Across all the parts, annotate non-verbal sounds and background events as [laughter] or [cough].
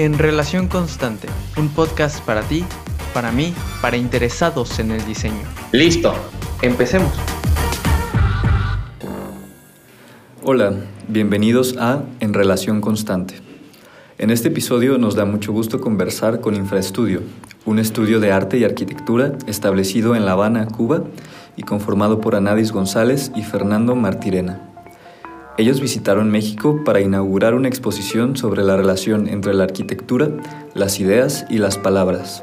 En Relación Constante, un podcast para ti, para mí, para interesados en el diseño. Listo, empecemos. Hola, bienvenidos a En Relación Constante. En este episodio nos da mucho gusto conversar con Infraestudio, un estudio de arte y arquitectura establecido en La Habana, Cuba, y conformado por Anadis González y Fernando Martirena. Ellos visitaron México para inaugurar una exposición sobre la relación entre la arquitectura, las ideas y las palabras.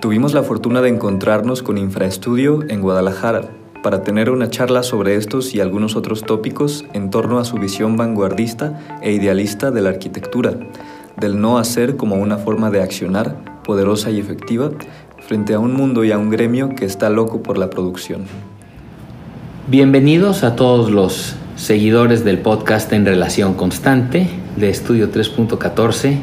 Tuvimos la fortuna de encontrarnos con Infraestudio en Guadalajara para tener una charla sobre estos y algunos otros tópicos en torno a su visión vanguardista e idealista de la arquitectura, del no hacer como una forma de accionar poderosa y efectiva frente a un mundo y a un gremio que está loco por la producción. Bienvenidos a todos los seguidores del podcast en relación constante de Estudio 3.14.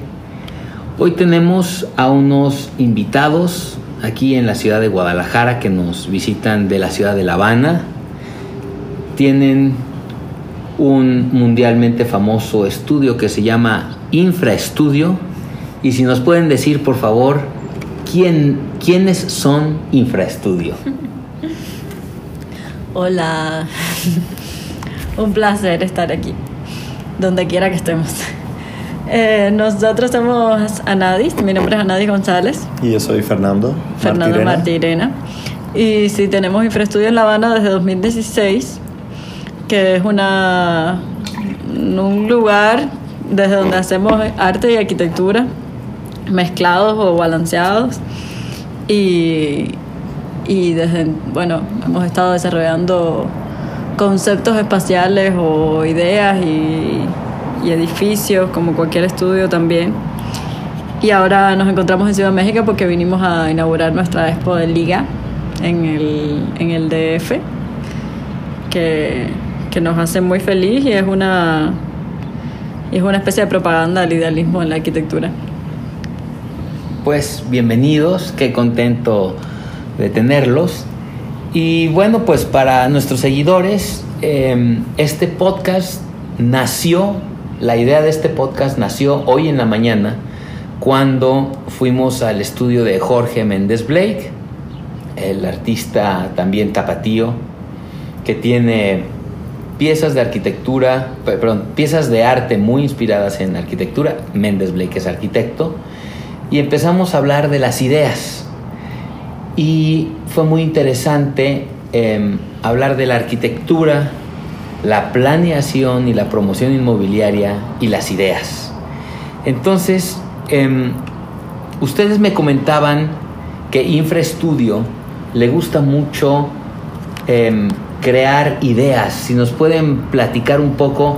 Hoy tenemos a unos invitados aquí en la ciudad de Guadalajara que nos visitan de la ciudad de La Habana. Tienen un mundialmente famoso estudio que se llama Infraestudio. Y si nos pueden decir, por favor, ¿quién, quiénes son Infraestudio. Hola. Un placer estar aquí, donde quiera que estemos. [laughs] Eh, nosotros somos Anadis, mi nombre es Anadis González. Y yo soy Fernando. Fernando Martirena. Y sí, tenemos Infraestudio en La Habana desde 2016, que es una, un lugar desde donde hacemos arte y arquitectura mezclados o balanceados. Y, y desde, bueno, hemos estado desarrollando conceptos espaciales o ideas y, edificios, como cualquier estudio también. Y ahora nos encontramos en Ciudad México porque vinimos a inaugurar nuestra expo de Liga en el, en el DF, que, que, nos hace muy feliz y es una, es una especie de propaganda del idealismo en la arquitectura. Pues bienvenidos, qué contento de tenerlos. Y bueno, pues para nuestros seguidores, em, este podcast nació, la idea de este podcast nació hoy en la mañana cuando fuimos al estudio de Jorge Méndez Blake, el artista también tapatío, que tiene piezas de arquitectura, perdón, piezas de arte muy inspiradas en arquitectura. Méndez Blake es arquitecto. Y empezamos a hablar de las ideas y fue muy interesante em, hablar de la arquitectura, la planeación y la promoción inmobiliaria y las ideas. Entonces, em, ustedes me comentaban que Infraestudio le gusta mucho em, crear ideas. Si nos pueden platicar un poco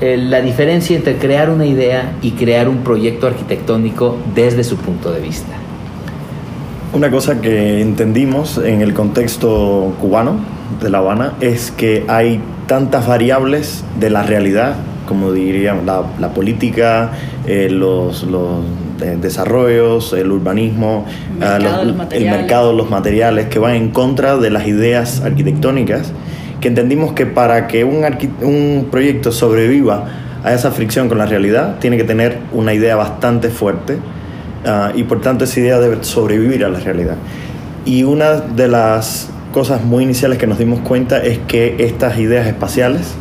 eh, la diferencia entre crear una idea y crear un proyecto arquitectónico desde su punto de vista. Una cosa que entendimos en el contexto cubano de La Habana es que hay tantas variables de la realidad, como dirían la, política, eh, los, los eh, desarrollos, el urbanismo, el ah, mercado, el mercado, los materiales, que van en contra de las ideas arquitectónicas, que entendimos que para que un, un proyecto sobreviva a esa fricción con la realidad, tiene que tener una idea bastante fuerte Ah, y por tanto esa idea debe sobrevivir a la realidad. Y una de las cosas muy iniciales que nos dimos cuenta es que estas ideas espaciales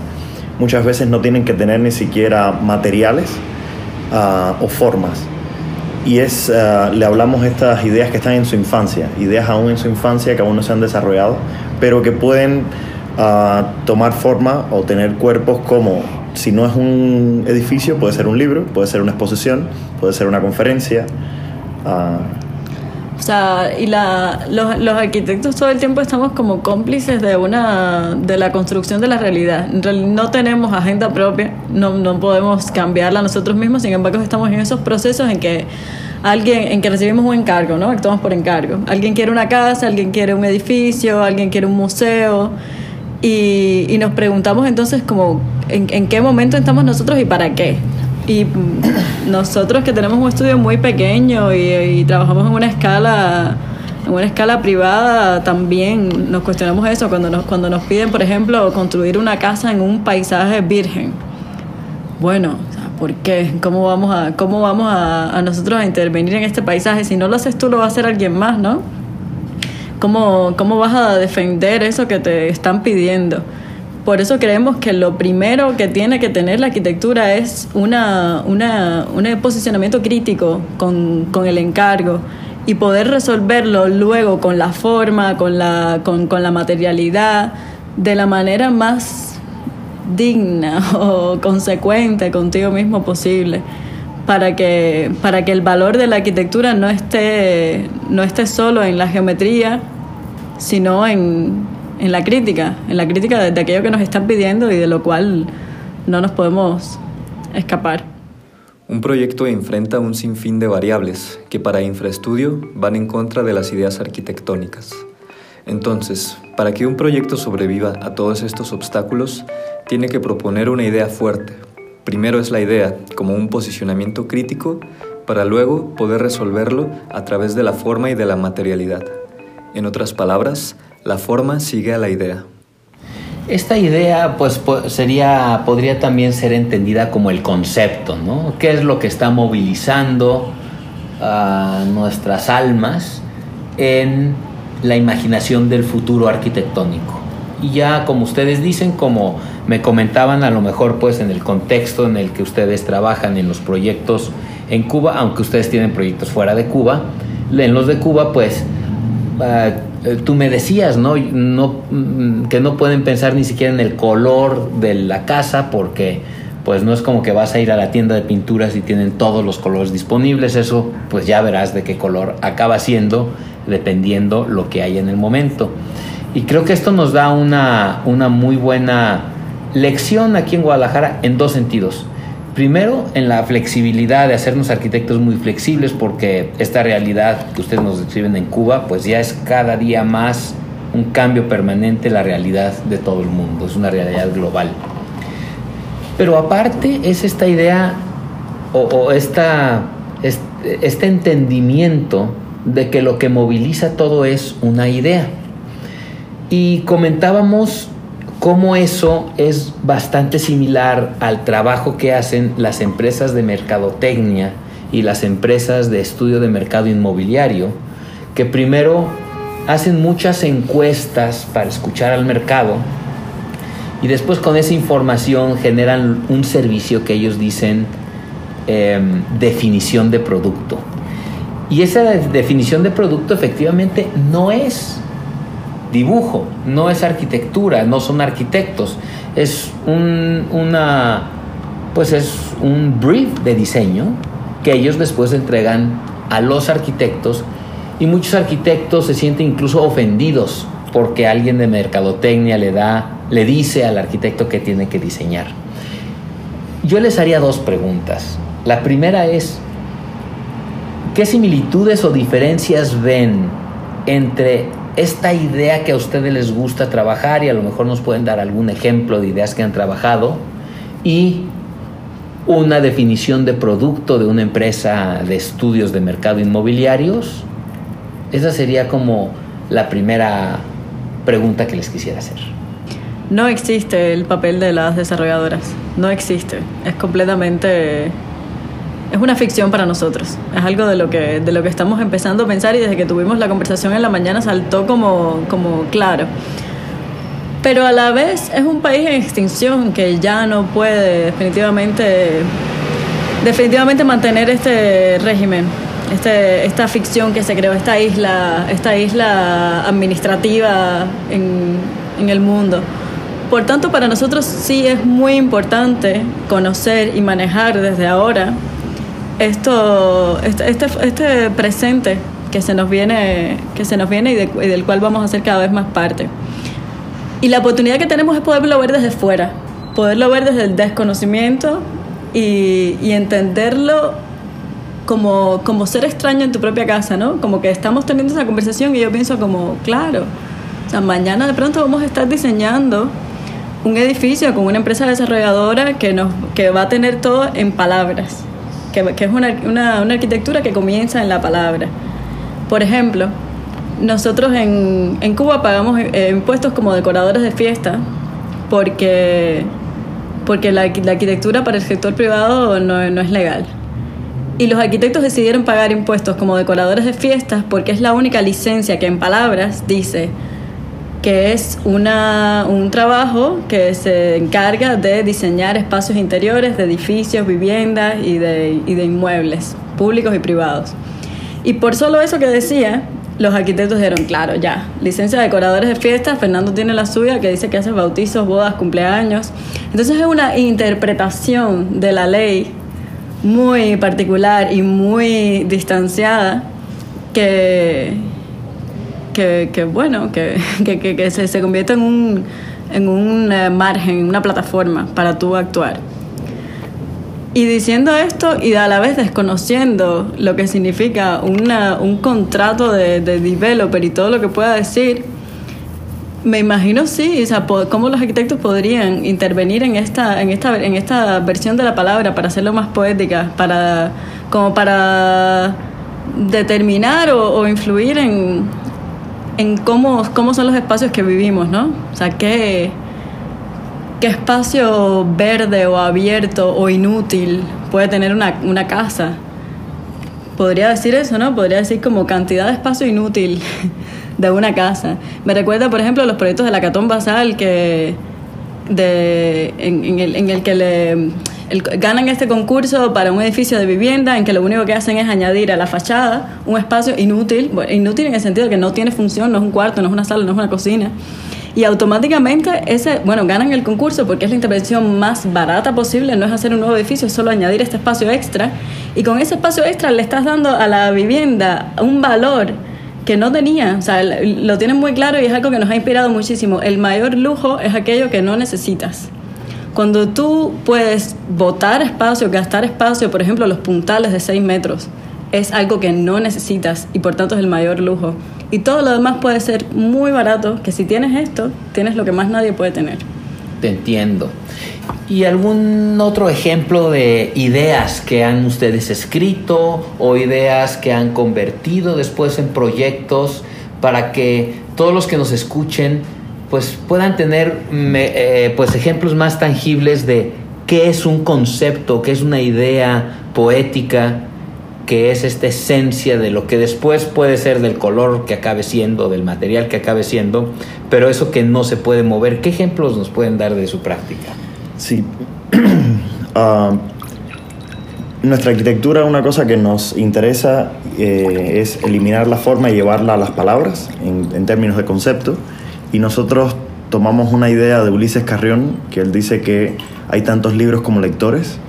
muchas veces no tienen que tener ni siquiera materiales ah, o formas. Y es, ah, le hablamos de estas ideas que están en su infancia, ideas aún en su infancia que aún no se han desarrollado, pero que pueden tomar forma o tener cuerpos como si no es un edificio, puede ser un libro, puede ser una exposición, puede ser una conferencia. Ah. O sea, y la, los, los, arquitectos todo el tiempo estamos como cómplices de una de la construcción de la realidad. no tenemos agenda propia, no, no podemos cambiarla nosotros mismos, sin embargo estamos en esos procesos en que alguien en que recibimos un encargo, ¿no? Actuamos por encargo. Alguien quiere una casa, alguien quiere un edificio, alguien quiere un museo y, y nos preguntamos entonces como en, qué momento estamos nosotros y para qué. Y nosotros que tenemos un estudio muy pequeño y, trabajamos en una escala en una escala privada también nos cuestionamos eso cuando nos, cuando nos piden, por ejemplo, construir una casa en un paisaje virgen. Bueno, ¿por qué? ¿Cómo vamos a, cómo vamos a, a nosotros a intervenir en este paisaje? Si no lo haces tú, lo va a hacer alguien más, ¿no? ¿Cómo, ¿Cómo vas a defender eso que te están pidiendo? Por eso creemos que lo primero que tiene que tener la arquitectura es una, una, un posicionamiento crítico con, con, el encargo y poder resolverlo luego con la forma, con la, con, con la materialidad, de la manera más digna [laughs] o consecuente contigo mismo posible para que, para que el valor de la arquitectura no esté, no esté solo en la geometría, sino en, en la crítica, en la crítica de, aquello que nos están pidiendo y de lo cual no nos podemos escapar. Un proyecto enfrenta un sinfín de variables que para infraestudio van en contra de las ideas arquitectónicas. Entonces, para que un proyecto sobreviva a todos estos obstáculos, tiene que proponer una idea fuerte. Primero es la idea, como un posicionamiento crítico, para luego poder resolverlo a través de la forma y de la materialidad. En otras palabras, la forma sigue a la idea. Esta idea pues sería podría también ser entendida como el concepto, ¿no? ¿Qué es lo que está movilizando a nuestras almas en la imaginación del futuro arquitectónico? Y ya como ustedes dicen, como me comentaban a lo mejor pues en el contexto en el que ustedes trabajan en los proyectos en Cuba, aunque ustedes tienen proyectos fuera de Cuba, en los de Cuba pues uh, tú me decías, ¿no? ¿no? Mm, que no pueden pensar ni siquiera en el color de la casa porque pues no es como que vas a ir a la tienda de pinturas y tienen todos los colores disponibles, eso pues ya verás de qué color acaba siendo dependiendo lo que hay en el momento. Y creo que esto nos da una, una muy buena lección aquí en Guadalajara en dos sentidos. Primero, en la flexibilidad de hacernos arquitectos muy flexibles, porque esta realidad que ustedes nos describen en Cuba, pues ya es cada día más un cambio permanente la realidad de todo el mundo, es una realidad global. Pero aparte es esta idea o, esta, este, este entendimiento de que lo que moviliza todo es una idea. Y comentábamos cómo eso es bastante similar al trabajo que hacen las empresas de mercadotecnia y las empresas de estudio de mercado inmobiliario, que primero hacen muchas encuestas para escuchar al mercado y después con esa información generan un servicio que ellos dicen eh, definición de producto. Y esa definición de producto efectivamente no es dibujo, no es arquitectura, no son arquitectos, es un, una, pues es un brief de diseño que ellos después entregan a los arquitectos y muchos arquitectos se sienten incluso ofendidos porque alguien de mercadotecnia le da, le dice al arquitecto que tiene que diseñar. Yo les haría dos preguntas. La primera es, ¿qué similitudes o diferencias ven entre esta idea que a ustedes les gusta trabajar y a lo mejor nos pueden dar algún ejemplo de ideas que han trabajado y una definición de producto de una empresa de estudios de mercado inmobiliarios? Esa sería como la primera pregunta que les quisiera hacer. No existe el papel de las desarrolladoras, no existe, es completamente es una ficción para nosotros. Es algo de lo que, de lo que estamos empezando a pensar y desde que tuvimos la conversación en la mañana saltó como, como claro. Pero a la vez es un país en extinción que ya no puede definitivamente, definitivamente mantener este régimen, este, esta ficción que se creó, esta isla, esta isla administrativa en, en el mundo. Por tanto, para nosotros sí es muy importante conocer y manejar desde ahora esto, este, este, este, presente que se nos viene, que se nos viene y, del cual vamos a ser cada vez más parte. Y la oportunidad que tenemos es poderlo ver desde fuera, poderlo ver desde el desconocimiento y, y entenderlo como, como ser extraño en tu propia casa, ¿no? Como que estamos teniendo esa conversación y yo pienso como, claro, o sea, mañana de pronto vamos a estar diseñando un edificio con una empresa desarrolladora que, nos, que va a tener todo en palabras que, es una, una, una, arquitectura que comienza en la palabra. Por ejemplo, nosotros en, en Cuba pagamos eh, impuestos como decoradores de fiesta porque porque la, la arquitectura para el sector privado no, no es legal. Y los arquitectos decidieron pagar impuestos como decoradores de fiestas porque es la única licencia que en palabras dice que es una, un trabajo que se encarga de diseñar espacios interiores de edificios, viviendas y de, y de inmuebles públicos y privados. Y por solo eso que decía, los arquitectos dijeron, claro, ya, licencia de decoradores de fiestas, Fernando tiene la suya que dice que hace bautizos, bodas, cumpleaños. Entonces es una interpretación de la ley muy particular y muy distanciada que, que, que bueno, [laughs] que, que, que se, se, convierte en un, en un eh, margen, en una plataforma para tú actuar. Y diciendo esto y a la vez desconociendo lo que significa una, un contrato de, de developer y todo lo que pueda decir, me imagino sí, o sea, cómo los arquitectos podrían intervenir en esta, en esta, en esta versión de la palabra para hacerlo más poética, para, como para determinar o, o influir en, en cómo, cómo son los espacios que vivimos, ¿no? O sea, qué, qué espacio verde o abierto o inútil puede tener una, una casa. Podría decir eso, ¿no? Podría decir como cantidad de espacio inútil [laughs] de una casa. Me recuerda, por ejemplo, los proyectos de la Catón Basal que de, en, el, en el que le ganan este concurso para un edificio de vivienda en que lo único que hacen es añadir a la fachada un espacio inútil, inútil en el sentido de que no tiene función, no es un cuarto, no es una sala, no es una cocina. Y automáticamente ese, bueno, ganan el concurso porque es la intervención más barata posible, no es hacer un nuevo edificio, es solo añadir este espacio extra. Y con ese espacio extra le estás dando a la vivienda un valor que no tenía, o sea, lo tienen muy claro y es algo que nos ha inspirado muchísimo. El mayor lujo es aquello que no necesitas. Cuando tú puedes botar espacio, gastar espacio, por ejemplo, los puntales de 6 metros, es algo que no necesitas y por tanto es el mayor lujo. Y todo lo demás puede ser muy barato, que si tienes esto, tienes lo que más nadie puede tener. Te entiendo. ¿Y algún otro ejemplo de ideas que han ustedes escrito o ideas que han convertido después en proyectos para que todos los que nos escuchen pues puedan tener eh, pues ejemplos más tangibles de qué es un concepto, qué es una idea poética, qué es esta esencia de lo que después puede ser del color que acabe siendo, del material que acabe siendo, pero eso que no se puede mover. ¿Qué ejemplos nos pueden dar de su práctica? Sí. uh, [clears throat] nuestra arquitectura, una cosa que nos interesa eh, es eliminar la forma y llevarla a las palabras en, términos de concepto. Y nosotros tomamos una idea de Ulises Carrión, que él dice que hay tantos libros como lectores.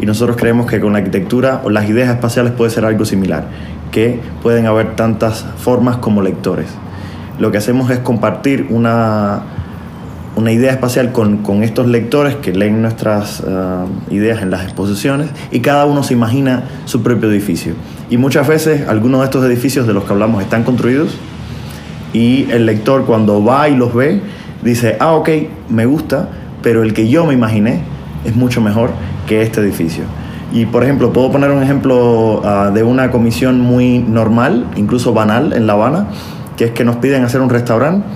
Y nosotros creemos que con la arquitectura o las ideas espaciales puede ser algo similar, que pueden haber tantas formas como lectores. Lo que hacemos es compartir una, una idea espacial con, con, estos lectores que leen nuestras uh, ideas en las exposiciones y cada uno se imagina su propio edificio. Y muchas veces algunos de estos edificios de los que hablamos están construidos y el lector cuando va y los ve dice, ah, ok, me gusta, pero el que yo me imaginé es mucho mejor que este edificio. Y por ejemplo, puedo poner un ejemplo uh, de una comisión muy normal, incluso banal en La Habana, que es que nos piden hacer un restaurante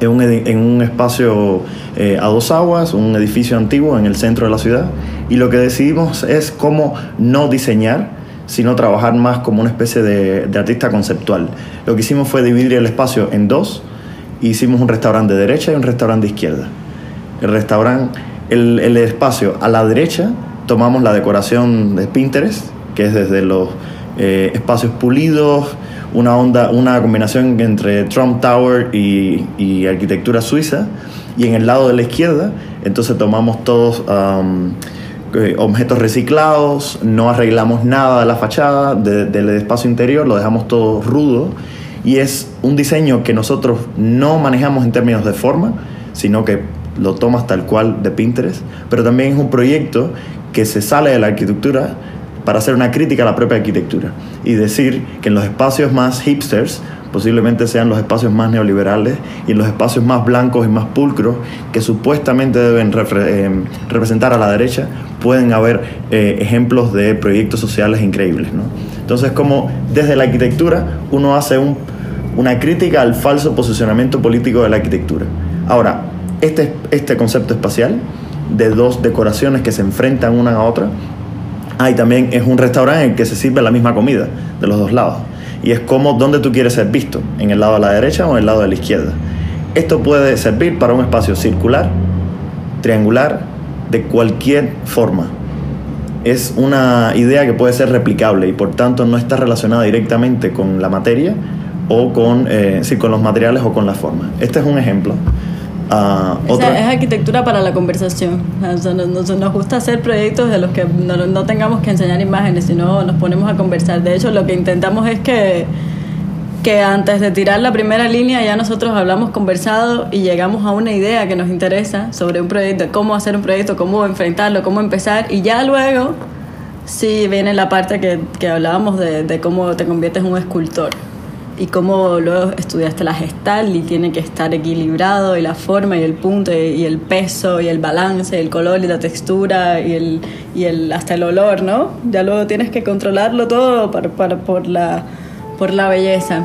en un, espacio eh, a dos aguas, un edificio antiguo en el centro de la ciudad. Y lo que decidimos es cómo no diseñar, sino trabajar más como una especie de artista conceptual. Lo que hicimos fue dividir el espacio en dos. Hicimos un restaurante de derecha y un restaurante de izquierda. El restaurante, el, el espacio a la derecha, tomamos la decoración de Pinterest, que es desde los eh, espacios pulidos, una onda, una combinación entre Trump Tower y, y, arquitectura suiza. Y en el lado de la izquierda, entonces tomamos todos um, objetos reciclados, no arreglamos nada de la fachada, de, del espacio interior, lo dejamos todo rudo. Y es un diseño que nosotros no manejamos en términos de forma, sino que lo tomas tal cual de Pinterest, pero también es un proyecto que se sale de la arquitectura para hacer una crítica a la propia arquitectura y decir que en los espacios más hipsters posiblemente sean los espacios más neoliberales y en los espacios más blancos y más pulcros que supuestamente deben eh, representar a la derecha pueden haber eh, ejemplos de proyectos sociales increíbles. ¿no? Entonces como desde la arquitectura uno hace un, una crítica al falso posicionamiento político de la arquitectura. Ahora, este, este concepto espacial de dos decoraciones que se enfrentan una a otra. Ah, también es un restaurante en el que se sirve la misma comida de los dos lados. Y es como dónde tú quieres ser visto, en el lado de la derecha o en el lado de la izquierda. Esto puede servir para un espacio circular, triangular, de cualquier forma. Es una idea que puede ser replicable y por tanto no está relacionada directamente con la materia o con, eh, sí, con los materiales o con la forma. Este es un ejemplo. Ah, Esa otra- es arquitectura para la conversación. O sea, nos, nos- nos gusta hacer proyectos de los que no, no tengamos que enseñar imágenes, sino nos ponemos a conversar. De hecho, lo que intentamos es que, que antes de tirar la primera línea ya nosotros hablamos conversado y llegamos a una idea que nos interesa sobre un proyecto, cómo hacer un proyecto, cómo enfrentarlo, cómo empezar y ya luego sí viene la parte que, que hablábamos de, de cómo te conviertes en un escultor y cómo luego estudiaste la gestal y tiene que estar equilibrado y la forma y el punto y, y el peso y el balance, el color y la textura y, el, y el, hasta el olor, ¿no? Ya luego tienes que controlarlo todo para, para- por, la, por la belleza.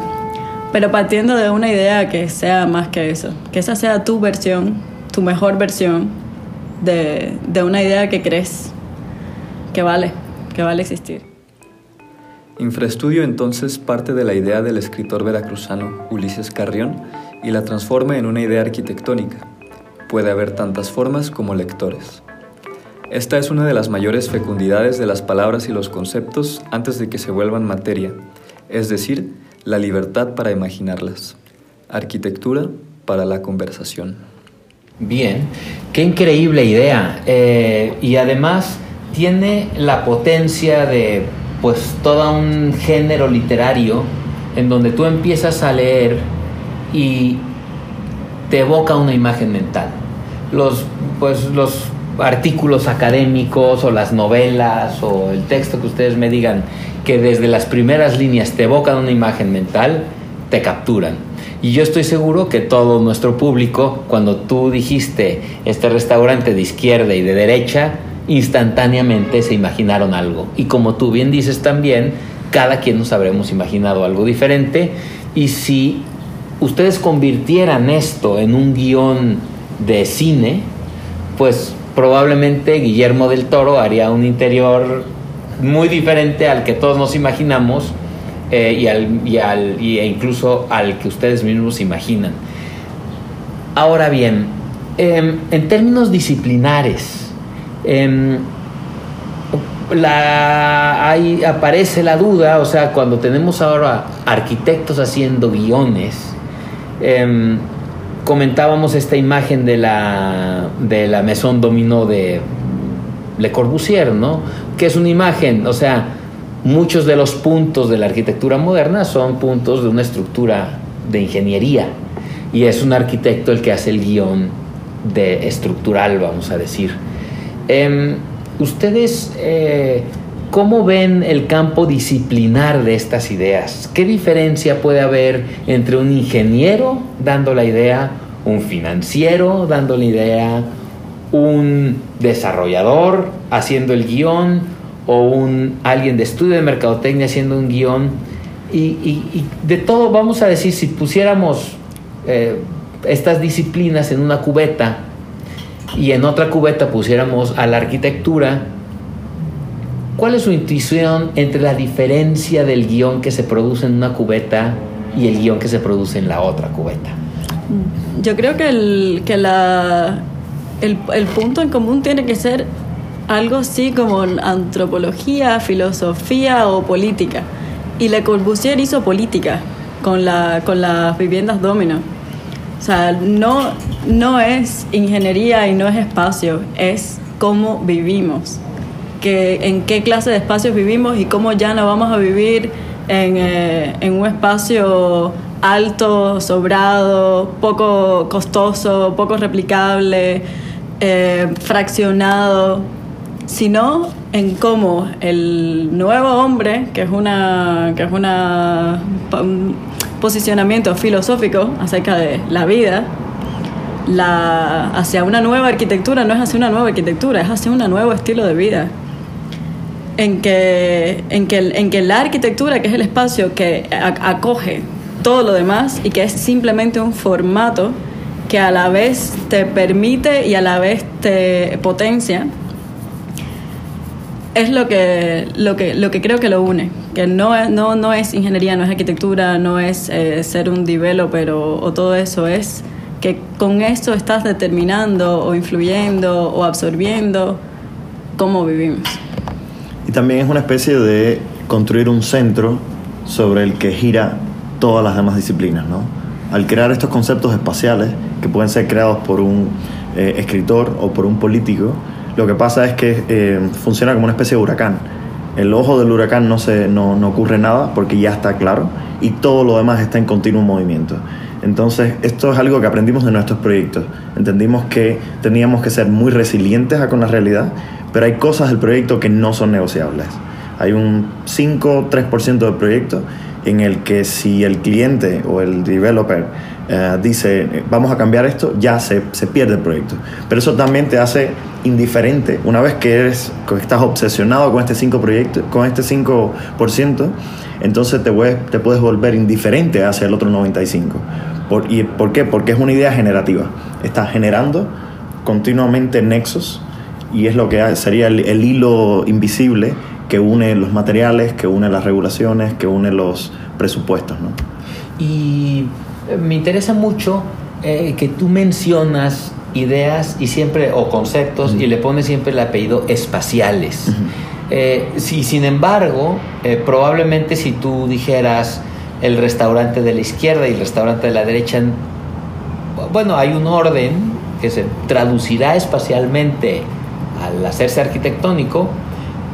Pero partiendo de una idea que sea más que eso, que esa sea tu versión, tu mejor versión de, de una idea que crees que vale, que vale existir. Infraestudio entonces parte de la idea del escritor veracruzano Ulises Carrión y la transforma en una idea arquitectónica. Puede haber tantas formas como lectores. Esta es una de las mayores fecundidades de las palabras y los conceptos antes de que se vuelvan materia, es decir, la libertad para imaginarlas. Arquitectura para la conversación. Bien, qué increíble idea. Eh, y además tiene la potencia de pues todo un género literario en donde tú empiezas a leer y te evoca una imagen mental. Los, pues, los artículos académicos o las novelas o el texto que ustedes me digan que desde las primeras líneas te evocan una imagen mental, te capturan. Y yo estoy seguro que todo nuestro público, cuando tú dijiste este restaurante de izquierda y de derecha, instantáneamente se imaginaron algo. Y como tú bien dices también, cada quien nos habremos imaginado algo diferente. Y si ustedes convirtieran esto en un guion de cine, pues probablemente Guillermo del Toro haría un interior muy diferente al que todos nos imaginamos eh, y, al, y, al, e incluso al que ustedes mismos imaginan. Ahora bien, eh, en términos disciplinares, eh, la, ahí aparece la duda, o sea, cuando tenemos ahora arquitectos haciendo guiones, eh, comentábamos esta imagen de la, de la Maison Dominó de Le Corbusier, ¿no? Que es una imagen, o sea, muchos de los puntos de la arquitectura moderna son puntos de una estructura de ingeniería y es un arquitecto el que hace el guion de estructural, vamos a decir. Eh, ¿Ustedes eh, cómo ven el campo disciplinar de estas ideas? ¿Qué diferencia puede haber entre un ingeniero dando la idea, un financiero dando la idea, un desarrollador haciendo el guion o un alguien de estudio de mercadotecnia haciendo un guion? Y, y, y de todo, vamos a decir, si pusiéramos eh, estas disciplinas en una cubeta, y en otra cubeta pusiéramos a la arquitectura, ¿cuál es su intuición entre la diferencia del guion que se produce en una cubeta y el guion que se produce en la otra cubeta? Yo creo que, el, que la, el, el punto en común tiene que ser algo así como antropología, filosofía o política. Y Le Corbusier hizo política con, la, con las viviendas domino. O sea, no, no es ingeniería y no es espacio, es cómo vivimos, que, en qué clase de espacios vivimos y cómo ya no vamos a vivir en, eh, en un espacio alto, sobrado, poco costoso, poco replicable, eh, fraccionado, sino en cómo el nuevo hombre, que es una, que es una un posicionamiento filosófico acerca de la vida, la, hacia una nueva arquitectura no es hacia una nueva arquitectura, es hacia un nuevo estilo de vida. En que, en, que, en que la arquitectura, que es el espacio que acoge todo lo demás y que es simplemente un formato, que a la vez te permite y a la vez te potencia, es lo que, lo que, lo que creo que lo une. Que no, es- no, no es ingeniería, no es arquitectura, no es eh, ser un developer o, o todo eso, es que con eso estás determinando o influyendo o absorbiendo cómo vivimos. Y también es una especie de construir un centro sobre el que gira todas las demás disciplinas, ¿no? Al crear estos conceptos espaciales, que pueden ser creados por un eh, escritor o por un político, lo que pasa es que eh, funciona como una especie de huracán. El ojo del huracán no, se, no, no ocurre nada porque ya está claro y todo lo demás está en continuo movimiento. Entonces, esto es algo que aprendimos de nuestros proyectos. Entendimos que teníamos que ser muy resilientes a con la realidad, pero hay cosas del proyecto que no son negociables. Hay un 5-3% del proyecto en el que si el cliente o el developer eh, dice vamos a cambiar esto, ya se, se pierde el proyecto. Pero eso también te hace indiferente. Una vez que eres, que estás obsesionado con este 5%, proyecto, con este 5% entonces te puedes, te puedes volver indiferente hacia el otro 95%. Por, ¿Y por qué? Porque es una idea generativa. Estás generando continuamente nexos y es lo que sería el, el hilo invisible que une los materiales, que une las regulaciones, que une los presupuestos. ¿no? Y me interesa mucho eh, que tú mencionas ideas y siempre o conceptos y le pones siempre el apellido espaciales. Eh, si, sin embargo, eh, probablemente si tú dijeras el restaurante de la izquierda y el restaurante de la derecha, bueno, hay un orden que se traducirá espacialmente al hacerse arquitectónico,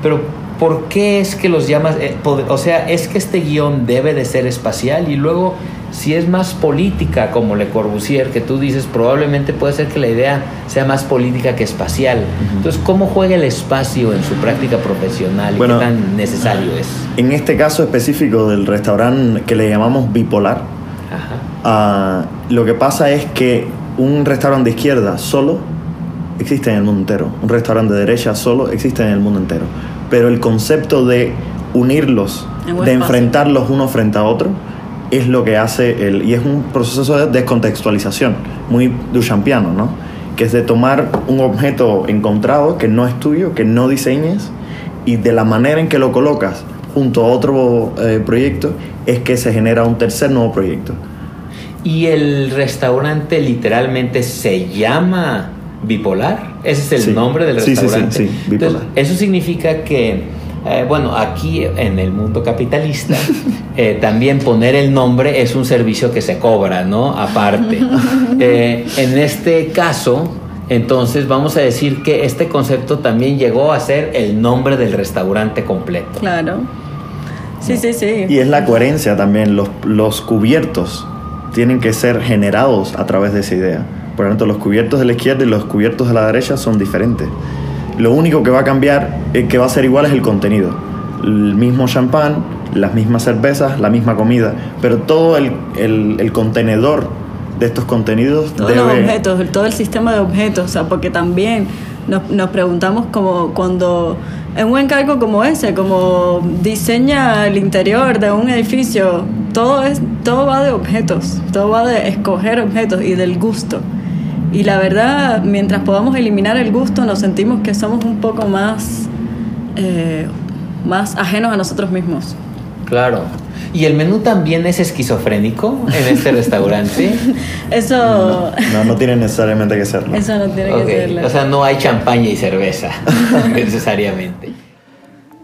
pero ¿por qué es que los llamas? eh, o sea, es que este guion debe de ser espacial y luego si es más política como Le Corbusier, que tú dices, probablemente puede ser que la idea sea más política que espacial. Entonces, ¿cómo juega el espacio en su práctica profesional Bueno, qué tan necesario es? En este caso específico del restaurante que le llamamos bipolar, Ajá. ah, lo que pasa es que un restaurante de izquierda solo existe en el mundo entero. Un restaurante de derecha solo existe en el mundo entero. Pero el concepto de unirlos, de espacio. enfrentarlos uno frente a otro, es lo que hace el. Y es un proceso de descontextualización, muy duchampiano, ¿no? Que es de tomar un objeto encontrado que no es tuyo, que no diseñes, y de la manera en que lo colocas junto a otro eh, proyecto, es que se genera un tercer nuevo proyecto. Y el restaurante literalmente se llama bipolar. Ese es el Sí. nombre del Sí, sí, sí, restaurante. sí, bipolar. Entonces, eso significa que, eh, bueno, aquí en el mundo capitalista, [laughs] eh, también poner el nombre es un servicio que se cobra, ¿no? Aparte. [laughs] Eh, en este caso, entonces vamos a decir que este concepto también llegó a ser el nombre del restaurante completo. Claro. Sí, sí, sí. Y es la coherencia también. Los, los cubiertos tienen que ser generados a través de esa idea. Por lo tanto, los cubiertos de la izquierda y los cubiertos de la derecha son diferentes. Lo único que va a cambiar, eh, que va a ser igual, es el contenido. El mismo champán, las mismas cervezas, la misma comida, pero todo el, el- el contenedor de estos contenidos Todos debe... los objetos, todo el sistema de objetos, o sea, porque también nos, nos preguntamos como cuando en un encargo como ese, como diseña el interior de un edificio, todo es todo va de objetos, todo va de escoger objetos y del gusto. Y la verdad, mientras podamos eliminar el gusto, nos sentimos que somos un poco más eh, más ajenos a nosotros mismos. Claro. ¿Y el menú también es esquizofrénico en este restaurante? [laughs] Eso No, no tiene necesariamente que serlo. eso no tiene que ser. O sea, no hay champaña y cerveza [laughs] necesariamente.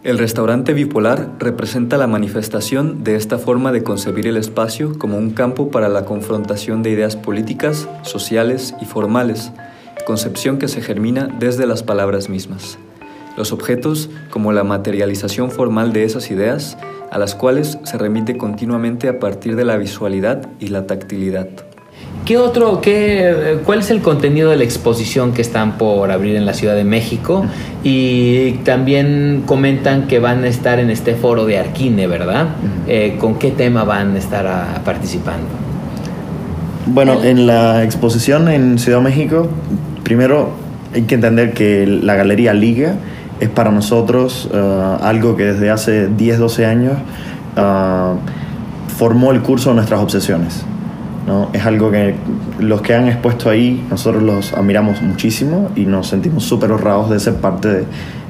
El restaurante bipolar representa la manifestación de esta forma de concebir el espacio como un campo para la confrontación de ideas políticas, sociales y formales, concepción que se germina desde las palabras mismas. Los objetos como la materialización formal de esas ideas, a las cuales se remite continuamente a partir de la visualidad y la tactilidad. ¿Qué otro, qué, cuál es el contenido de la exposición que están por abrir en la Ciudad de México? Y también comentan que van a estar en este foro de Arquine, ¿verdad? Eh, ¿Con qué tema van a estar ah, participando? Bueno, en la exposición en Ciudad de México, primero hay que entender que la Galería Liga es para nosotros eh, algo que desde hace 10, 12 años eh, formó el curso de nuestras obsesiones. ¿No? Es algo que los que han expuesto ahí, nosotros los admiramos muchísimo y nos sentimos súper honrados de ser parte de,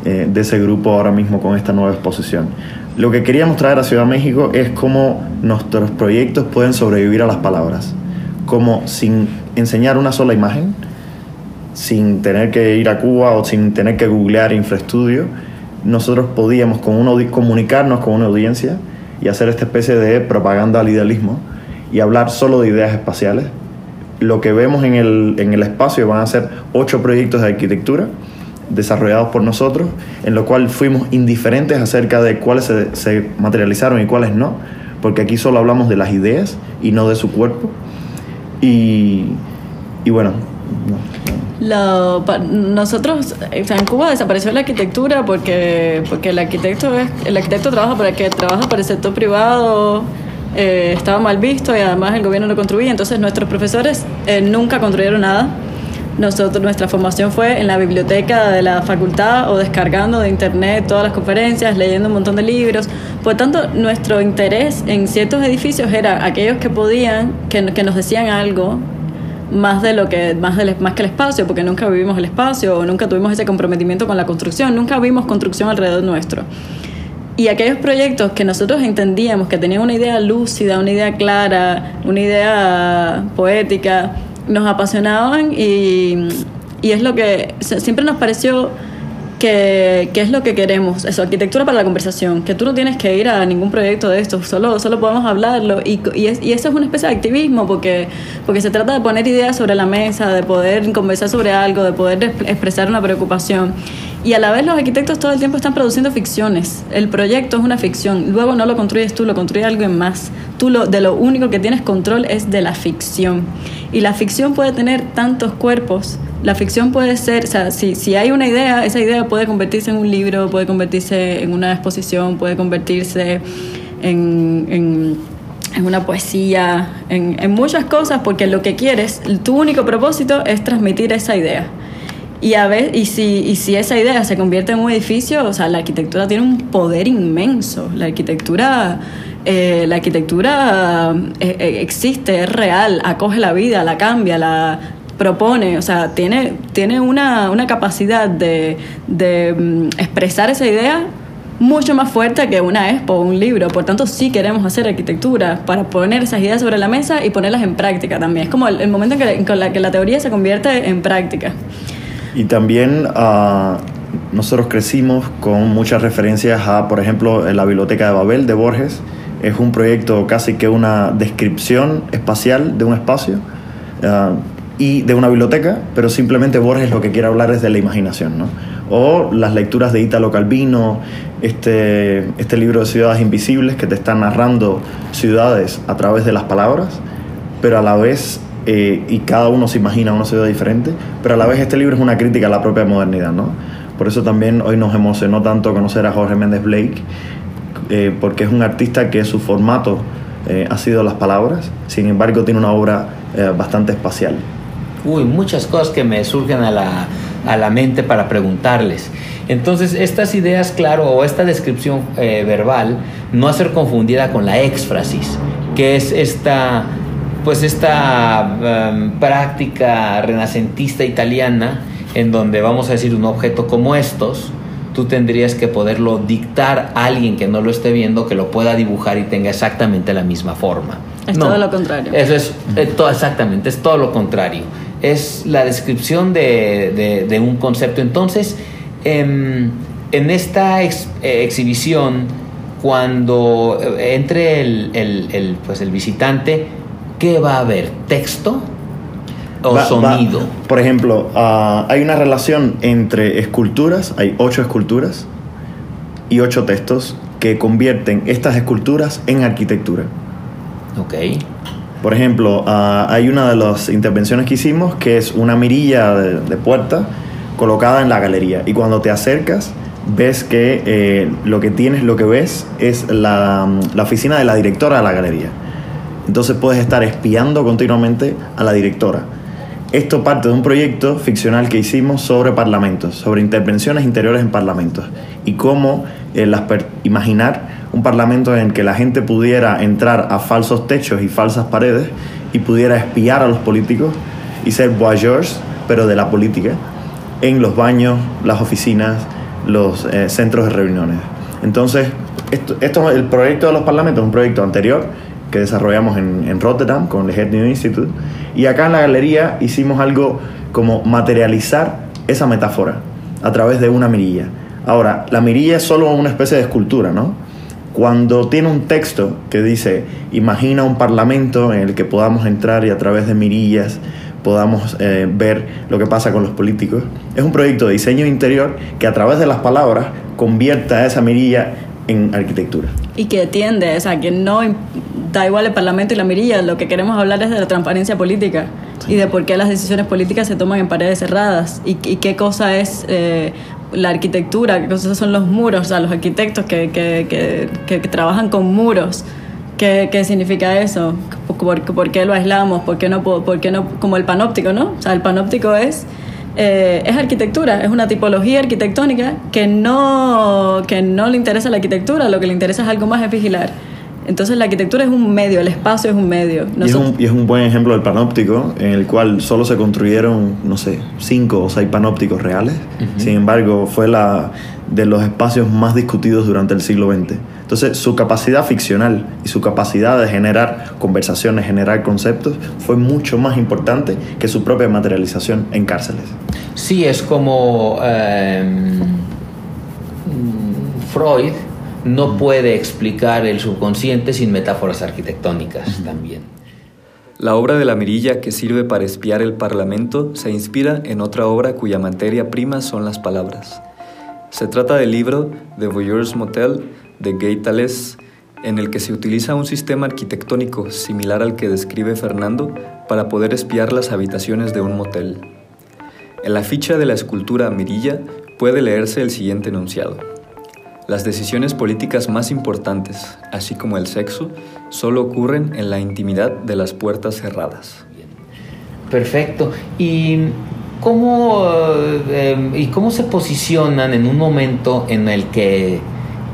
eh, ese grupo ahora mismo con esta nueva exposición. Lo que queríamos traer a Ciudad México es cómo nuestros proyectos pueden sobrevivir a las palabras, como sin enseñar una sola imagen, sin tener que ir a Cuba o sin tener que googlear infraestudio, nosotros podíamos con uno, comunicarnos con una audiencia y hacer esta especie de propaganda al idealismo y hablar solo de ideas espaciales. Lo que vemos en el, en el espacio van a ser ocho proyectos de arquitectura desarrollados por nosotros, en lo cual fuimos indiferentes acerca de cuáles se, se materializaron y cuáles no, porque aquí solo hablamos de las ideas y no de su cuerpo. Y, y bueno, no. Nosotros, en Cuba desapareció la arquitectura porque, porque el, arquitecto es, el arquitecto trabaja para que trabaja para el sector privado, eh, estaba mal visto y además el gobierno lo construía. Entonces nuestros profesores eh, nunca construyeron nada. Nosotros, nuestra formación fue en la biblioteca de la facultad o descargando de internet todas las conferencias, leyendo un montón de libros. Por tanto, nuestro interés en ciertos edificios era aquellos que podían, que, que nos decían algo más de lo que más del, más que el espacio porque nunca vivimos el espacio o nunca tuvimos ese comprometimiento con la construcción nunca vimos construcción alrededor nuestro y aquellos proyectos que nosotros entendíamos que tenían una idea lúcida una idea clara una idea poética nos apasionaban y, y es lo que siempre nos pareció que, que es lo que queremos, eso, arquitectura para la conversación, que tú no tienes que ir a ningún proyecto de estos, solo, solo podemos hablarlo y, y, es- y eso es una especie de activismo porque, porque se trata de poner ideas sobre la mesa, de poder conversar sobre algo, de poder exp- expresar una preocupación. Y a la vez los arquitectos todo el tiempo están produciendo ficciones. El proyecto es una ficción. Luego no lo construyes tú, lo construye alguien más. Tú lo, de lo único que tienes control es de la ficción. Y la ficción puede tener tantos cuerpos. La ficción puede ser, o sea, si, si hay una idea, esa idea puede convertirse en un libro, puede convertirse en una exposición, puede convertirse en, en, una poesía, en, en muchas cosas, porque lo que quieres, tu único propósito es transmitir esa idea. Y, a ver, y, si, y si esa idea se convierte en un edificio, o sea, la arquitectura tiene un poder inmenso. La arquitectura, eh, la arquitectura eh, eh, existe, es real, acoge la vida, la cambia, la propone, o sea, tiene, tiene una, una capacidad de, de mm, expresar esa idea mucho más fuerte que una expo o un libro. Por tanto, sí queremos hacer arquitectura para poner esas ideas sobre la mesa y ponerlas en práctica también. Es como el, el momento en que, en la que la teoría se convierte en práctica. Y también ah, nosotros crecimos con muchas referencias a, por ejemplo, en la Biblioteca de Babel de Borges. Es un proyecto casi que una descripción espacial de un espacio ah, y de una biblioteca, pero simplemente Borges lo que quiere hablar es de la imaginación, ¿no? O las lecturas de Italo Calvino, este, este libro de Ciudades Invisibles que te está narrando ciudades a través de las palabras, pero a la vez eh, y cada uno se imagina una ciudad diferente, pero a la vez este libro es una crítica a la propia modernidad, ¿no? Por eso también hoy nos emocionó tanto conocer a Jorge Méndez Blake, eh, porque es un artista que su formato eh, ha sido las palabras, sin embargo tiene una obra eh, bastante espacial. Uy, muchas cosas que me surgen a la, a la mente para preguntarles. Entonces, estas ideas, claro, o esta descripción verbal, no a ser confundida con la éxfrasis, que es esta, pues esta em, práctica renacentista italiana, en donde vamos a decir un objeto como estos, tú tendrías que poderlo dictar a alguien que no lo esté viendo, que lo pueda dibujar y tenga exactamente la misma forma. Es todo lo contrario. Eso es eh, todo, exactamente, es todo lo contrario. Es la descripción de, de- de un concepto. Entonces, em, en esta ex- eh, exhibición, cuando eh, entre el, el- el, pues el visitante, ¿qué va a haber? ¿Texto o Va- va- sonido? por ejemplo, ah, hay una relación entre esculturas, hay ocho esculturas y ocho textos que convierten estas esculturas en arquitectura. Ok. Por ejemplo, ah, hay una de las intervenciones que hicimos que es una mirilla de, de puerta colocada en la galería. Y cuando te acercas, ves que eh, lo que tienes, lo que ves, es la, la oficina de la directora de la galería. Entonces puedes estar espiando continuamente a la directora. Esto parte de un proyecto ficcional que hicimos sobre parlamentos, sobre intervenciones interiores en parlamentos y cómo eh, imaginar un parlamento en el que la gente pudiera entrar a falsos techos y falsas paredes y pudiera espiar a los políticos y ser voyeurs, pero de la política, en los baños, las oficinas, los eh, centros de reuniones. Entonces, esto, esto, el proyecto de los parlamentos es un proyecto anterior que desarrollamos en, Rotterdam con el Head New Institute. Y acá en la galería hicimos algo como materializar esa metáfora a través de una mirilla. Ahora, la mirilla es solo una especie de escultura, ¿no? Cuando tiene un texto que dice, imagina un parlamento en el que podamos entrar y a través de mirillas podamos eh, ver lo que pasa con los políticos, es un proyecto de diseño interior que a través de las palabras convierta esa mirilla en arquitectura. Y que tiende, o sea, que no da igual el Parlamento y la mirilla, lo que queremos hablar es de la transparencia política y de por qué las decisiones políticas se toman en paredes cerradas y, y qué cosa es eh, la arquitectura, qué cosas son los muros, o sea, los arquitectos que, que, que, que trabajan con muros. ¿Qué, ¿Qué, significa eso? ¿Por, ¿Por, qué lo aislamos? ¿Por qué, no, ¿Por qué no? Como el panóptico, ¿no? O sea, el panóptico es eh, es arquitectura, es una tipología arquitectónica que no, que no le interesa la arquitectura, lo que le interesa es algo más, es vigilar. Entonces la arquitectura es un medio, el espacio es un medio. Y es un, y es un, buen ejemplo del panóptico, en el cual solo se construyeron, no sé, cinco o seis panópticos reales. Uh -huh. Sin embargo, fue la de los espacios más discutidos durante el siglo XX. Entonces, su capacidad ficcional y su capacidad de generar conversaciones, generar conceptos, fue mucho más importante que su propia materialización en cárceles. Sí, es como eh, Freud no puede explicar el subconsciente sin metáforas arquitectónicas también. La obra de la mirilla que sirve para espiar el Parlamento se inspira en otra obra cuya materia prima son las palabras. Se trata del libro The Voyeur's Motel de Gay Tales, en el que se utiliza un sistema arquitectónico similar al que describe Fernando para poder espiar las habitaciones de un motel. En la ficha de la escultura Mirilla puede leerse el siguiente enunciado. Las decisiones políticas más importantes, así como el sexo, solo ocurren en la intimidad de las puertas cerradas. Perfecto. ¿Y cómo, eh, ¿y cómo se posicionan en un momento en el que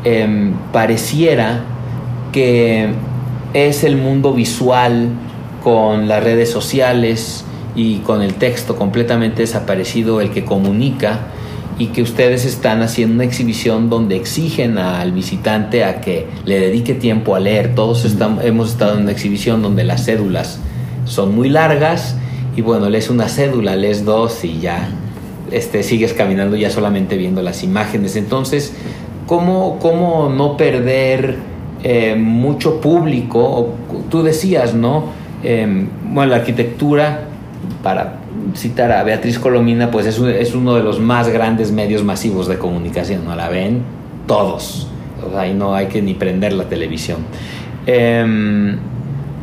eh, pareciera que es el mundo visual con las redes sociales y con el texto completamente desaparecido el que comunica? y que ustedes están haciendo una exhibición donde exigen al visitante a que le dedique tiempo a leer. Todos estamos, hemos estado en una exhibición donde las cédulas son muy largas y bueno, lees una cédula, lees dos y ya este, sigues caminando ya solamente viendo las imágenes. Entonces, ¿cómo, cómo no perder eh, mucho público? Tú decías, ¿no? Eh, bueno, la arquitectura para citar a Beatriz Colomina, pues es, es, uno de los más grandes medios masivos de comunicación, ¿no? La ven todos, o sea, ahí no hay que ni prender la televisión. Eh,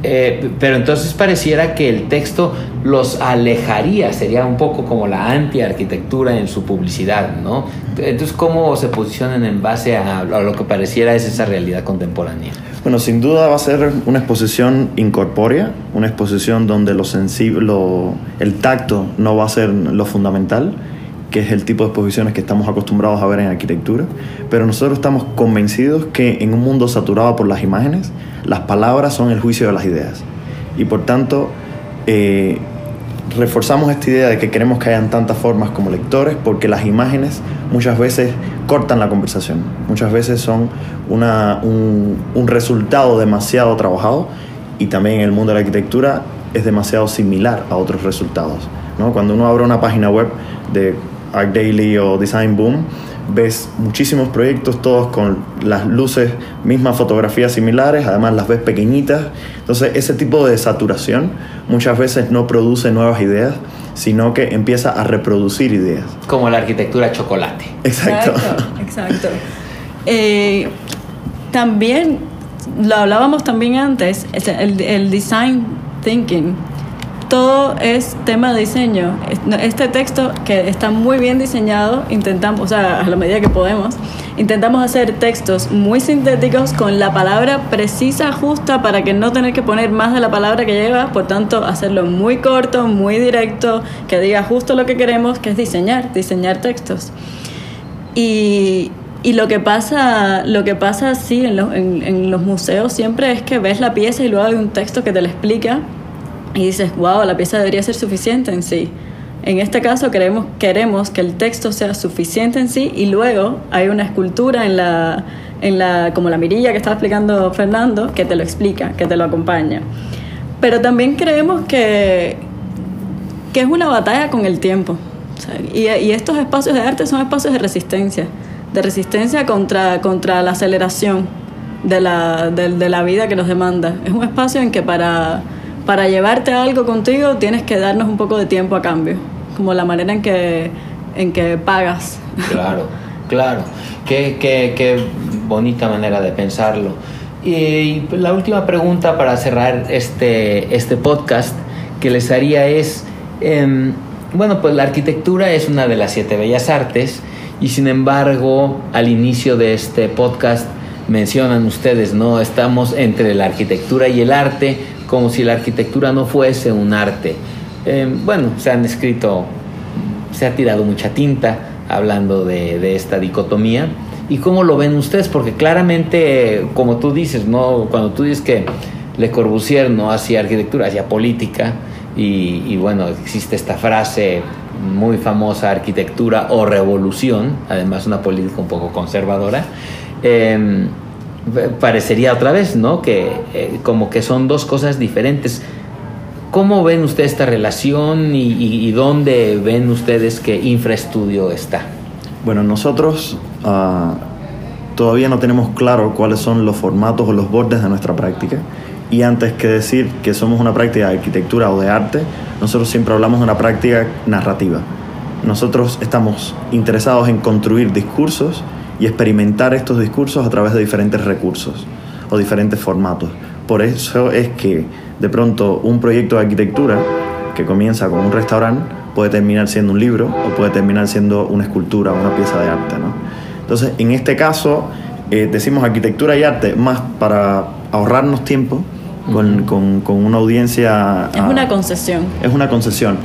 eh, pero entonces pareciera que el texto los alejaría, sería un poco como la anti-arquitectura en su publicidad, ¿no? Entonces, ¿cómo se posicionan en base a, lo que pareciera es esa realidad contemporánea? Bueno, sin duda va a ser una exposición incorpórea, una exposición donde lo sensible, el tacto no va a ser lo fundamental, que es el tipo de exposiciones que estamos acostumbrados a ver en arquitectura, pero nosotros estamos convencidos que en un mundo saturado por las imágenes, las palabras son el juicio de las ideas. Y por tanto, eh, reforzamos esta idea de que queremos que hayan tantas formas como lectores, porque las imágenes muchas veces cortan la conversación, muchas veces son una, un, resultado demasiado trabajado y también en el mundo de la arquitectura es demasiado similar a otros resultados. ¿no? Cuando uno abre una página web de Art Daily o Design Boom, ves muchísimos proyectos, todos con las luces, mismas fotografías similares, además las ves pequeñitas. Entonces, ese tipo de saturación muchas veces no produce nuevas ideas, sino que empieza a reproducir ideas. Como la arquitectura chocolate. Exacto. Exacto. exacto. Eh, también, lo hablábamos también antes, el, el design thinking todo es tema de diseño. Este texto que está muy bien diseñado, intentamos, o sea, a la medida que podemos, intentamos hacer textos muy sintéticos con la palabra precisa, justa, para que no tener que poner más de la palabra que lleva, por tanto, hacerlo muy corto, muy directo, que diga justo lo que queremos, que es diseñar, diseñar textos. Y, y lo que pasa, lo que pasa sí en, lo, en, en los museos siempre es que ves la pieza y luego hay un texto que te la explica y dices, wow, la pieza debería ser suficiente en sí. En este caso queremos, queremos que el texto sea suficiente en sí y luego hay una escultura en la, en la, como la mirilla que estaba explicando Fernando, que te lo explica, que te lo acompaña. Pero también creemos que, que es una batalla con el tiempo. y, estos espacios de arte son espacios de resistencia, de resistencia contra, contra la aceleración de la, de, de la vida que nos demanda. Es un espacio en que para, para llevarte algo contigo tienes que darnos un poco de tiempo a cambio, como la manera en que, en que pagas. Claro, claro. Qué, qué, qué bonita manera de pensarlo. Y la última pregunta para cerrar este, este podcast que les haría es, eh, bueno, pues la arquitectura es una de las siete bellas artes y sin embargo al inicio de este podcast mencionan ustedes, ¿no? Estamos entre la arquitectura y el arte como si la arquitectura no fuese un arte. Eh, bueno, se han escrito, se ha tirado mucha tinta hablando de, de esta dicotomía ¿Y cómo lo ven ustedes? Porque claramente, como tú dices, ¿no? cuando tú dices que Le Corbusier no hacía arquitectura, hacía política, y, y bueno, existe esta frase muy famosa, arquitectura o revolución, además una política un poco conservadora, eh, parecería otra vez, ¿no? Que eh, como que son dos cosas diferentes. ¿Cómo ven ustedes esta relación y, dónde ven ustedes que Infraestudio está? Bueno, nosotros uh, todavía no tenemos claro cuáles son los formatos o los bordes de nuestra práctica. Y antes que decir que somos una práctica de arquitectura o de arte, nosotros siempre hablamos de una práctica narrativa. Nosotros estamos interesados en construir discursos y experimentar estos discursos a través de diferentes recursos o diferentes formatos. Por eso es que de pronto un proyecto de arquitectura que comienza con un restaurante puede terminar siendo un libro o puede terminar siendo una escultura o una pieza de arte. ¿no? Entonces, en este caso, eh, decimos arquitectura y arte más para ahorrarnos tiempo con, con, con una audiencia... Es una concesión. Es una concesión.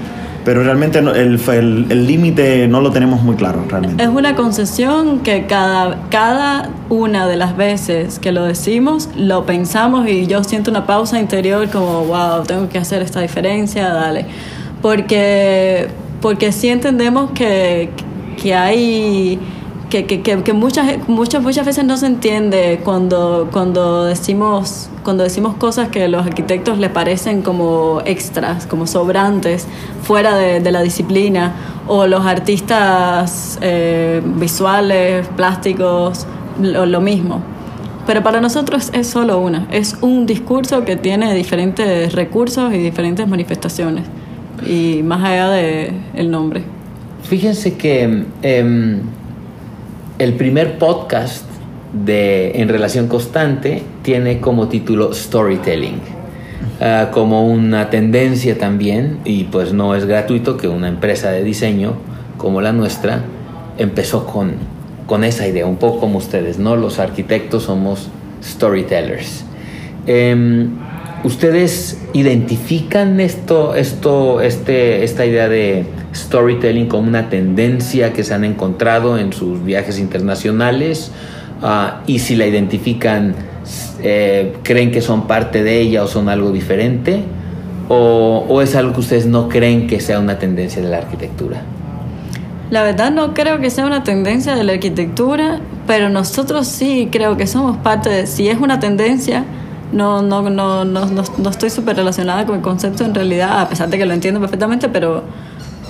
Pero realmente el límite no lo tenemos muy claro, realmente. Es una concesión que cada, cada una de las veces que lo decimos, lo pensamos y yo siento una pausa interior como, wow, tengo que hacer esta diferencia, dale. Porque, porque sí entendemos que, que hay que, que, que, muchas, muchas, muchas veces no se entiende cuando, cuando, decimos, cuando decimos cosas que a los arquitectos les parecen como extras, como sobrantes, fuera de, de la disciplina, o los artistas eh, visuales, plásticos, lo, mismo. Pero para nosotros es solo una, es un discurso que tiene diferentes recursos y diferentes manifestaciones, y más allá del el nombre. Fíjense que... Eh, el primer podcast de En Relación Constante tiene como título Storytelling, uh, como una tendencia también, y pues no es gratuito que una empresa de diseño como la nuestra empezó con, con esa idea, un poco como ustedes, ¿no? Los arquitectos somos storytellers. Eh, ¿Ustedes identifican esto, esto, este, esta idea de storytelling como una tendencia que se han encontrado en sus viajes internacionales? Uh, y si la identifican, eh, ¿creen que son parte de ella o son algo diferente? ¿O, ¿O es algo que ustedes no creen que sea una tendencia de la arquitectura? La verdad no creo que sea una tendencia de la arquitectura, pero nosotros sí creo que somos parte de, si es una tendencia, no, no, no, no, no, no estoy súper relacionada con el concepto en realidad, a pesar de que lo entiendo perfectamente, pero,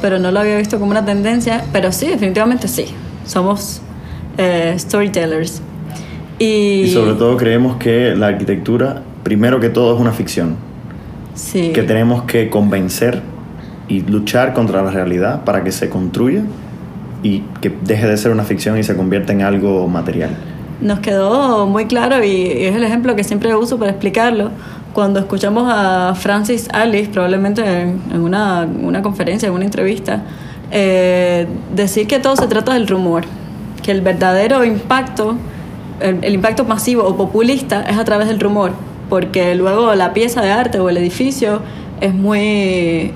pero no lo había visto como una tendencia. Pero sí, definitivamente sí. Somos eh, storytellers. Y, y sobre todo creemos que la arquitectura, primero que todo, es una ficción. sí. Que tenemos que convencer y luchar contra la realidad para que se construya y que deje de ser una ficción y se convierta en algo material nos quedó muy claro y es el ejemplo que siempre uso para explicarlo. Cuando escuchamos a Francis Alice, probablemente en, en una, una, conferencia, en una entrevista, eh, decir que todo se trata del rumor, que el verdadero impacto, el, el, impacto masivo o populista es a través del rumor, porque luego la pieza de arte o el edificio es muy,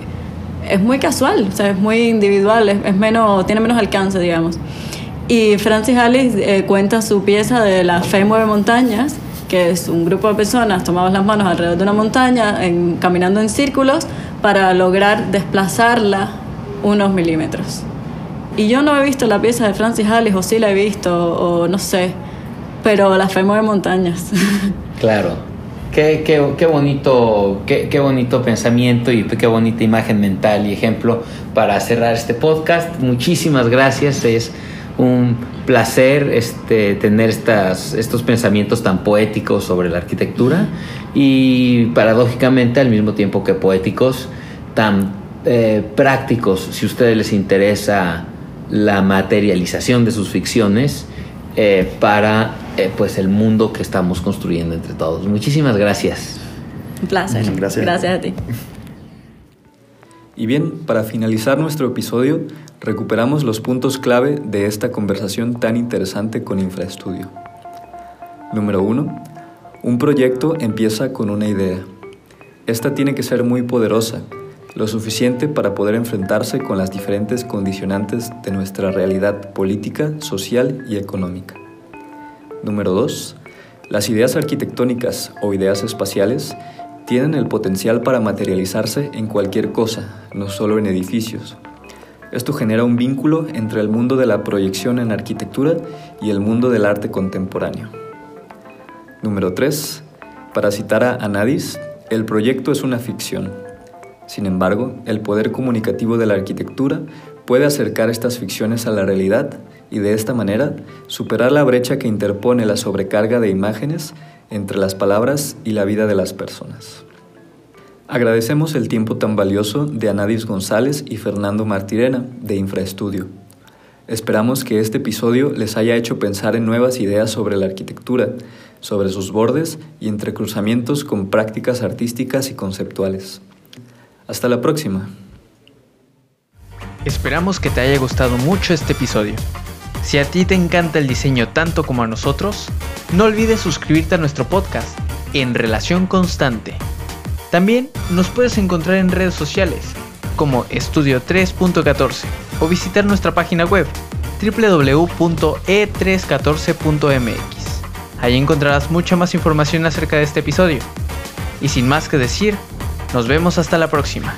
es muy casual, o sea, es muy individual, es, es menos, tiene menos alcance, digamos. Y Francis Alice eh, cuenta su pieza de La Fe mueve montañas, que es un grupo de personas tomados las manos alrededor de una montaña, en, caminando en círculos, para lograr desplazarla unos milímetros. Y yo no he visto la pieza de Francis Alice, o sí la he visto, o no sé, pero la fe mueve montañas. [laughs] Claro. Qué, qué, qué bonito, qué, qué, bonito pensamiento y qué bonita imagen mental y ejemplo para cerrar este podcast. Muchísimas gracias. Un placer este, tener estas, estos pensamientos tan poéticos sobre la arquitectura y paradójicamente al mismo tiempo que poéticos, tan eh, prácticos si a ustedes les interesa la materialización de sus ficciones eh, para eh, pues el mundo que estamos construyendo entre todos. Muchísimas gracias. Un placer. Gracias. Gracias a ti. Y bien, para finalizar nuestro episodio, recuperamos los puntos clave de esta conversación tan interesante con Infraestudio. Número 1. Un proyecto empieza con una idea. Esta tiene que ser muy poderosa, lo suficiente para poder enfrentarse con las diferentes condicionantes de nuestra realidad política, social y económica. Número 2. Las ideas arquitectónicas o ideas espaciales tienen el potencial para materializarse en cualquier cosa, no solo en edificios. Esto genera un vínculo entre el mundo de la proyección en arquitectura y el mundo del arte contemporáneo. Número 3. Para citar a Anadis, el proyecto es una ficción. Sin embargo, el poder comunicativo de la arquitectura puede acercar estas ficciones a la realidad y de esta manera superar la brecha que interpone la sobrecarga de imágenes entre las palabras y la vida de las personas. Agradecemos el tiempo tan valioso de Anadis González y Fernando Martirena de Infraestudio. Esperamos que este episodio les haya hecho pensar en nuevas ideas sobre la arquitectura, sobre sus bordes y entrecruzamientos con prácticas artísticas y conceptuales. Hasta la próxima. Esperamos que te haya gustado mucho este episodio. Si a ti te encanta el diseño tanto como a nosotros, no olvides suscribirte a nuestro podcast en Relación Constante. También nos puedes encontrar en redes sociales como Estudio 3.14 o visitar nuestra página web www.e314.mx. Ahí encontrarás mucha más información acerca de este episodio. Y sin más que decir, nos vemos hasta la próxima.